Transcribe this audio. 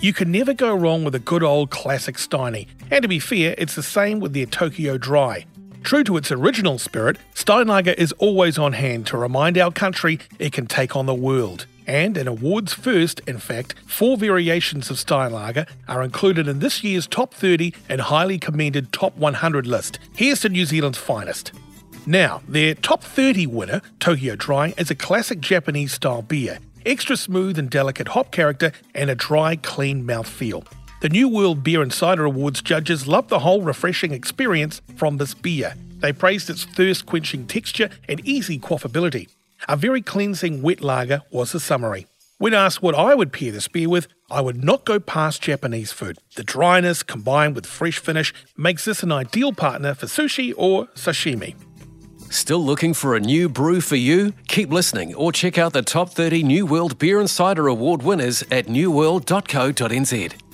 You can never go wrong with a good old classic Steiny. And to be fair, it's the same with their Tokyo Dry. True to its original spirit, Steinlager is always on hand to remind our country it can take on the world. And an awards first, in fact, four variations of Steinlager are included in this year's top 30 and highly commended top 100 list. Here's to New Zealand's finest. Now, their top 30 winner, Tokyo Dry, is a classic Japanese style beer, extra smooth and delicate hop character, and a dry, clean mouthfeel. The New World Beer and Cider Awards judges loved the whole refreshing experience from this beer. They praised its thirst quenching texture and easy quaffability. A very cleansing wet lager was the summary. When asked what I would pair this beer with, I would not go past Japanese food. The dryness combined with fresh finish makes this an ideal partner for sushi or sashimi. Still looking for a new brew for you? Keep listening or check out the top 30 New World Beer and Cider Award winners at newworld.co.nz.